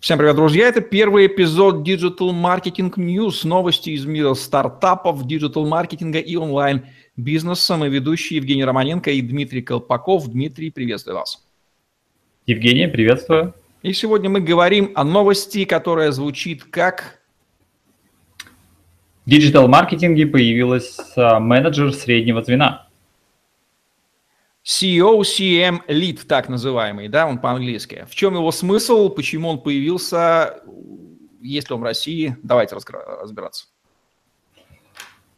Всем привет, друзья! Это первый эпизод Digital Marketing News, новости из мира стартапов, digital-маркетинга и онлайн-бизнеса. Мы ведущие Евгений Романенко и Дмитрий Колпаков. Дмитрий, приветствую вас. Евгений, приветствую. И сегодня мы говорим о новости, которая звучит как... В digital-маркетинге появилась а, менеджер среднего звена. CEO, CM, Lead, так называемый, да, он по-английски. В чем его смысл, почему он появился, есть ли он в России? Давайте разбираться.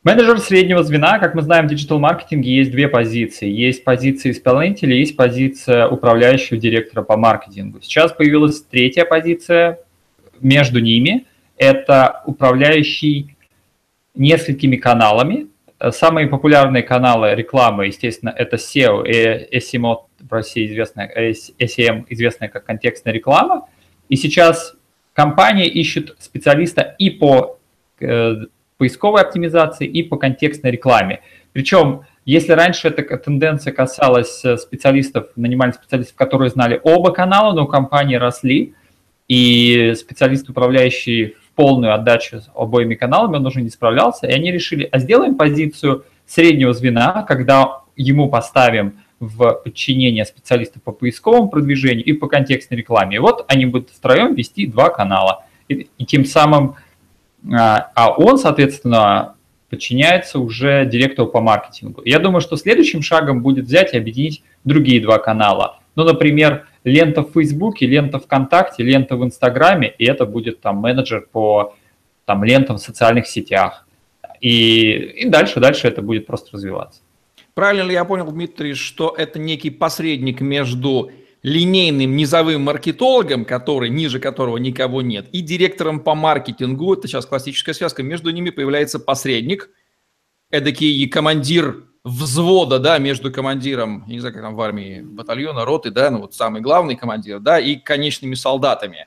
Менеджер среднего звена, как мы знаем, в диджитал-маркетинге есть две позиции. Есть позиция исполнителя, есть позиция управляющего директора по маркетингу. Сейчас появилась третья позиция между ними. Это управляющий несколькими каналами, самые популярные каналы рекламы, естественно, это SEO и SEO в России известная, э, SEM известная как контекстная реклама. И сейчас компания ищет специалиста и по э, поисковой оптимизации, и по контекстной рекламе. Причем, если раньше эта тенденция касалась специалистов, нанимали специалистов, которые знали оба канала, но компании росли, и специалист, управляющий полную отдачу обоими каналами, он уже не справлялся, и они решили, а сделаем позицию среднего звена, когда ему поставим в подчинение специалистов по поисковому продвижению и по контекстной рекламе. И вот они будут втроем вести два канала. И, и тем самым, а, а он, соответственно, подчиняется уже директору по маркетингу. Я думаю, что следующим шагом будет взять и объединить другие два канала. Ну, например, лента в Фейсбуке, лента ВКонтакте, лента в Инстаграме, и это будет там менеджер по там, лентам в социальных сетях. И, и дальше, дальше это будет просто развиваться. Правильно ли я понял, Дмитрий, что это некий посредник между линейным низовым маркетологом, который, ниже которого никого нет, и директором по маркетингу, это сейчас классическая связка, между ними появляется посредник, эдакий командир взвода, да, между командиром, я не знаю, как там в армии, батальона, роты, да, ну вот самый главный командир, да, и конечными солдатами.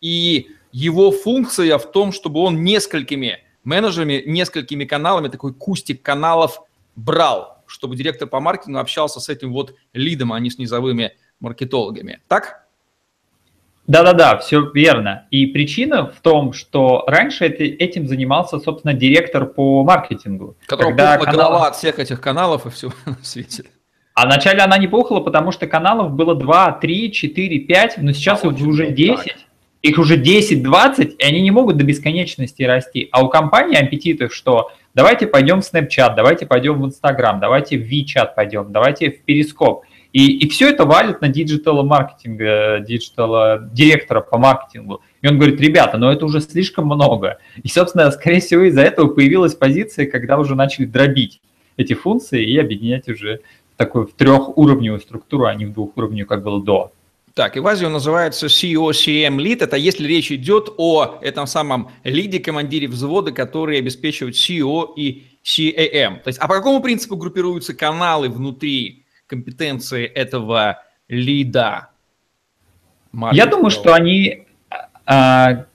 И его функция в том, чтобы он несколькими менеджерами, несколькими каналами, такой кустик каналов брал, чтобы директор по маркетингу общался с этим вот лидом, а не с низовыми маркетологами. Так? Да-да-да, все верно. И причина в том, что раньше это, этим занимался, собственно, директор по маркетингу. Которого когда канал... голова от всех этих каналов и все на свете. А вначале она не пухла, потому что каналов было 2, 3, 4, 5, но сейчас а их уже 10. Так. Их уже 10, 20, и они не могут до бесконечности расти. А у компании аппетитов, что давайте пойдем в Snapchat, давайте пойдем в Instagram, давайте в WeChat пойдем, давайте в Перископ. И, и все это валит на digital маркетинга, digital директора по маркетингу. И он говорит, ребята, но это уже слишком много. И, собственно, скорее всего, из-за этого появилась позиция, когда уже начали дробить эти функции и объединять уже в такую в трехуровневую структуру, а не в двухуровневую, как было до. Так, и в Азии он называется CEO, CM Lead. Это если речь идет о этом самом лиде, командире взвода, который обеспечивает CEO и CAM. То есть, а по какому принципу группируются каналы внутри компетенции этого лида? Я думаю, что они а,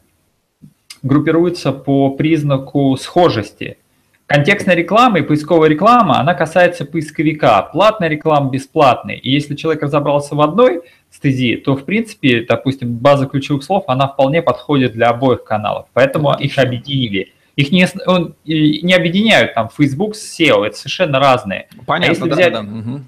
группируются по признаку схожести. Контекстная реклама и поисковая реклама, она касается поисковика. Платная реклама, бесплатная. И если человек разобрался в одной стези, то, в принципе, допустим, база ключевых слов, она вполне подходит для обоих каналов. Поэтому их объединили. Их не, он, не объединяют там Facebook с SEO, это совершенно разные. Понятно, а если да, взять, да. Угу.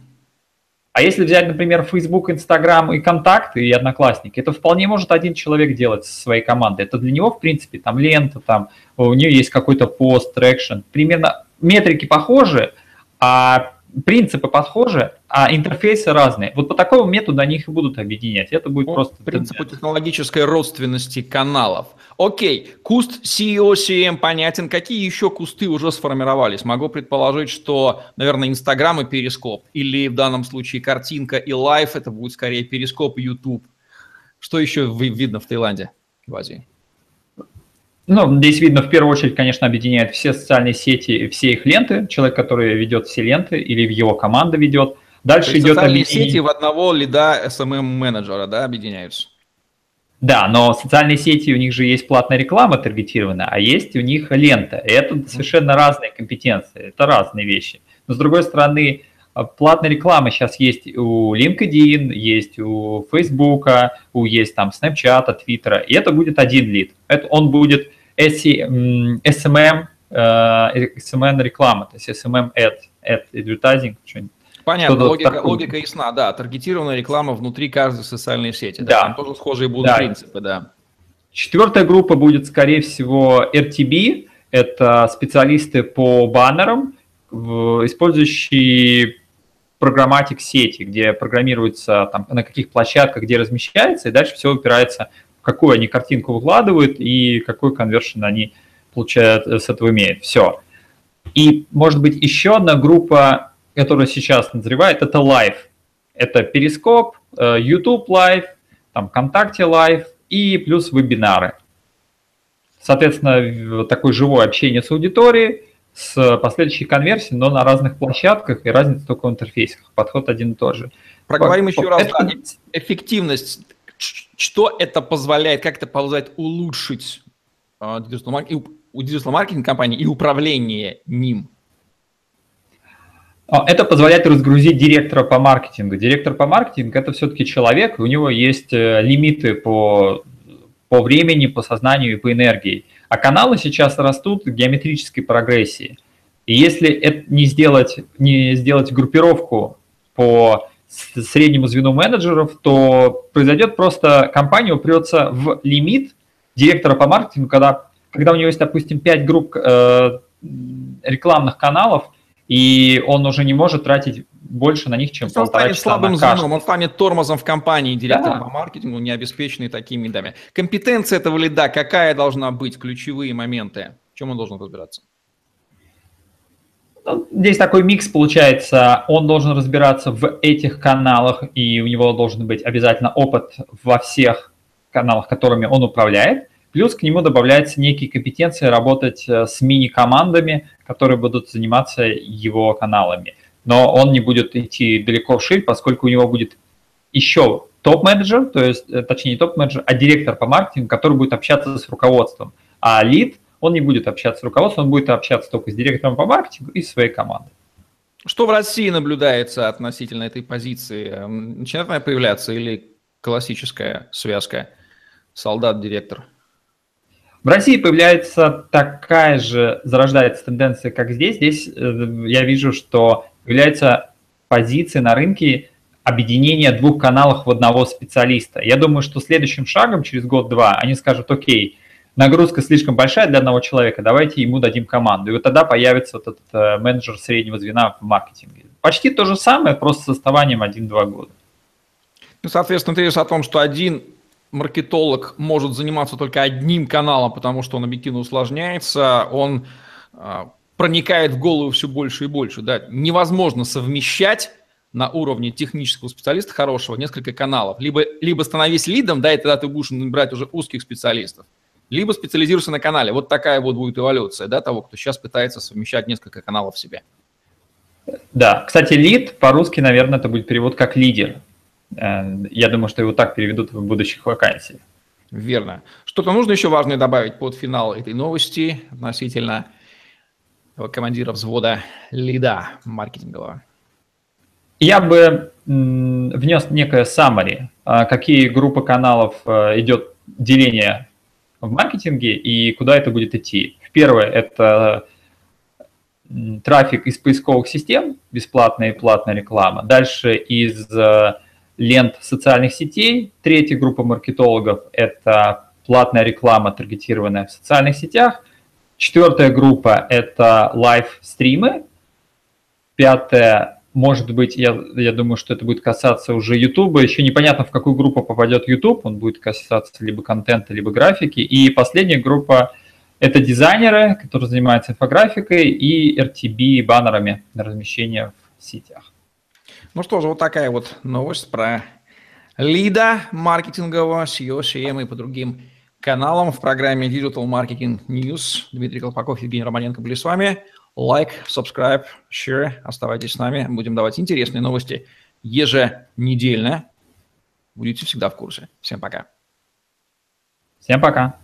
А если взять, например, Facebook, Instagram и Контакты и Одноклассники, это вполне может один человек делать со своей командой. Это для него, в принципе, там лента, там у нее есть какой-то пост, traction. Примерно метрики похожи, а принципы похожи, а интерфейсы разные. Вот по такому методу они их и будут объединять. Это будет по просто... принципу технологической родственности каналов. Окей, куст CEO, CM понятен. Какие еще кусты уже сформировались? Могу предположить, что, наверное, Инстаграм и Перископ. Или в данном случае картинка и лайф, это будет скорее Перископ и YouTube. Что еще видно в Таиланде, в Азии? Ну, здесь видно, в первую очередь, конечно, объединяет все социальные сети, все их ленты. Человек, который ведет все ленты или в его команда ведет. Дальше идет социальные объединение... сети в одного лида SMM-менеджера, да, объединяются? Да, но социальные сети, у них же есть платная реклама таргетированная, а есть у них лента. И это совершенно разные компетенции, это разные вещи. Но с другой стороны, платная реклама сейчас есть у LinkedIn, есть у Facebook, у есть там Snapchat, Twitter, и это будет один лид. Это он будет SMM, SMM реклама, то есть SMM ad, ad advertising, что-нибудь. Понятно, логика, логика ясна, да, таргетированная реклама внутри каждой социальной сети, да, да. там тоже схожие будут да. принципы, да. Четвертая группа будет, скорее всего, RTB, это специалисты по баннерам, использующие программатик сети, где программируется там, на каких площадках, где размещается, и дальше все упирается, в какую они картинку выкладывают и какой конвершн они получают, с этого имеют. Все. И, может быть, еще одна группа, которая сейчас назревает, это Live. Это Перископ, э, YouTube Live, там ВКонтакте Live и плюс вебинары. Соответственно, такое живое общение с аудиторией, с последующей конверсией, но на разных площадках и разница только в интерфейсах. Подход один и тот же. Проговорим еще раз. Это... Эффективность. Что это позволяет, как это позволяет улучшить digital -маркетинг компании и управление ним? А, это позволяет разгрузить директора по маркетингу. Директор по маркетингу – это все-таки человек, у него есть э, лимиты по, по времени, по сознанию и по энергии. А каналы сейчас растут в геометрической прогрессии. И если это не сделать, не сделать группировку по среднему звену менеджеров, то произойдет просто компания упрется в лимит директора по маркетингу, когда, когда у него есть, допустим, 5 групп э, рекламных каналов, и он уже не может тратить больше на них, чем он полтора станет часа слабым звеном, он станет тормозом в компании, директором да. по маркетингу, не обеспеченный такими медами. Компетенция этого лида какая должна быть, ключевые моменты? В чем он должен разбираться? Ну, здесь такой микс получается. Он должен разбираться в этих каналах, и у него должен быть обязательно опыт во всех каналах, которыми он управляет. Плюс к нему добавляются некие компетенции работать э, с мини-командами, которые будут заниматься его каналами но он не будет идти далеко вширь, поскольку у него будет еще топ-менеджер, то есть, э, точнее, не топ-менеджер, а директор по маркетингу, который будет общаться с руководством. А лид, он не будет общаться с руководством, он будет общаться только с директором по маркетингу и своей командой. Что в России наблюдается относительно этой позиции? Начинает она появляться или классическая связка солдат-директор? В России появляется такая же, зарождается тенденция, как здесь. Здесь э, я вижу, что является позиция на рынке объединения двух каналов в одного специалиста. Я думаю, что следующим шагом через год-два они скажут, окей, нагрузка слишком большая для одного человека, давайте ему дадим команду. И вот тогда появится вот этот э, менеджер среднего звена в маркетинге. Почти то же самое, просто с оставанием 1-2 года. Ну, соответственно, ты о том, что один маркетолог может заниматься только одним каналом, потому что он объективно усложняется, он а, проникает в голову все больше и больше. Да? Невозможно совмещать на уровне технического специалиста хорошего несколько каналов. Либо, либо становись лидом, да, и тогда ты будешь набирать уже узких специалистов, либо специализируйся на канале. Вот такая вот будет эволюция да, того, кто сейчас пытается совмещать несколько каналов в себе. Да, кстати, лид по-русски, наверное, это будет перевод как лидер. Э, я думаю, что его так переведут в будущих вакансиях. Верно. Что-то нужно еще важное добавить под финал этой новости относительно командира взвода лида маркетингового? Я бы внес некое summary, а какие группы каналов э, идет деление в маркетинге и куда это будет идти. Первое – это трафик из поисковых систем, бесплатная и платная реклама. Дальше из э, лент социальных сетей. Третья группа маркетологов – это платная реклама, таргетированная в социальных сетях – Четвертая группа – это лайв-стримы. Пятая, может быть, я, я думаю, что это будет касаться уже YouTube. Еще непонятно, в какую группу попадет YouTube. Он будет касаться либо контента, либо графики. И последняя группа – это дизайнеры, которые занимаются инфографикой и RTB баннерами на размещение в сетях. Ну что же, вот такая вот новость про лида маркетингового, SEO, CM и по другим каналам в программе Digital Marketing News. Дмитрий Колпаков, Евгений Романенко были с вами. Лайк, subscribe, share. Оставайтесь с нами. Будем давать интересные новости еженедельно. Будете всегда в курсе. Всем пока. Всем пока.